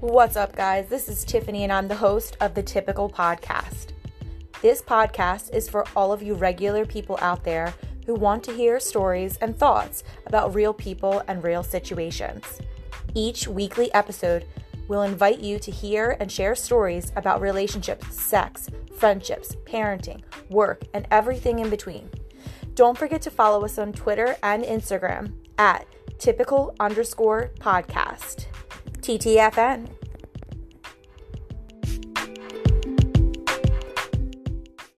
What's up, guys? This is Tiffany, and I'm the host of the Typical Podcast. This podcast is for all of you regular people out there who want to hear stories and thoughts about real people and real situations. Each weekly episode will invite you to hear and share stories about relationships, sex, friendships, parenting, work, and everything in between. Don't forget to follow us on Twitter and Instagram at typical underscore podcast. TTFN.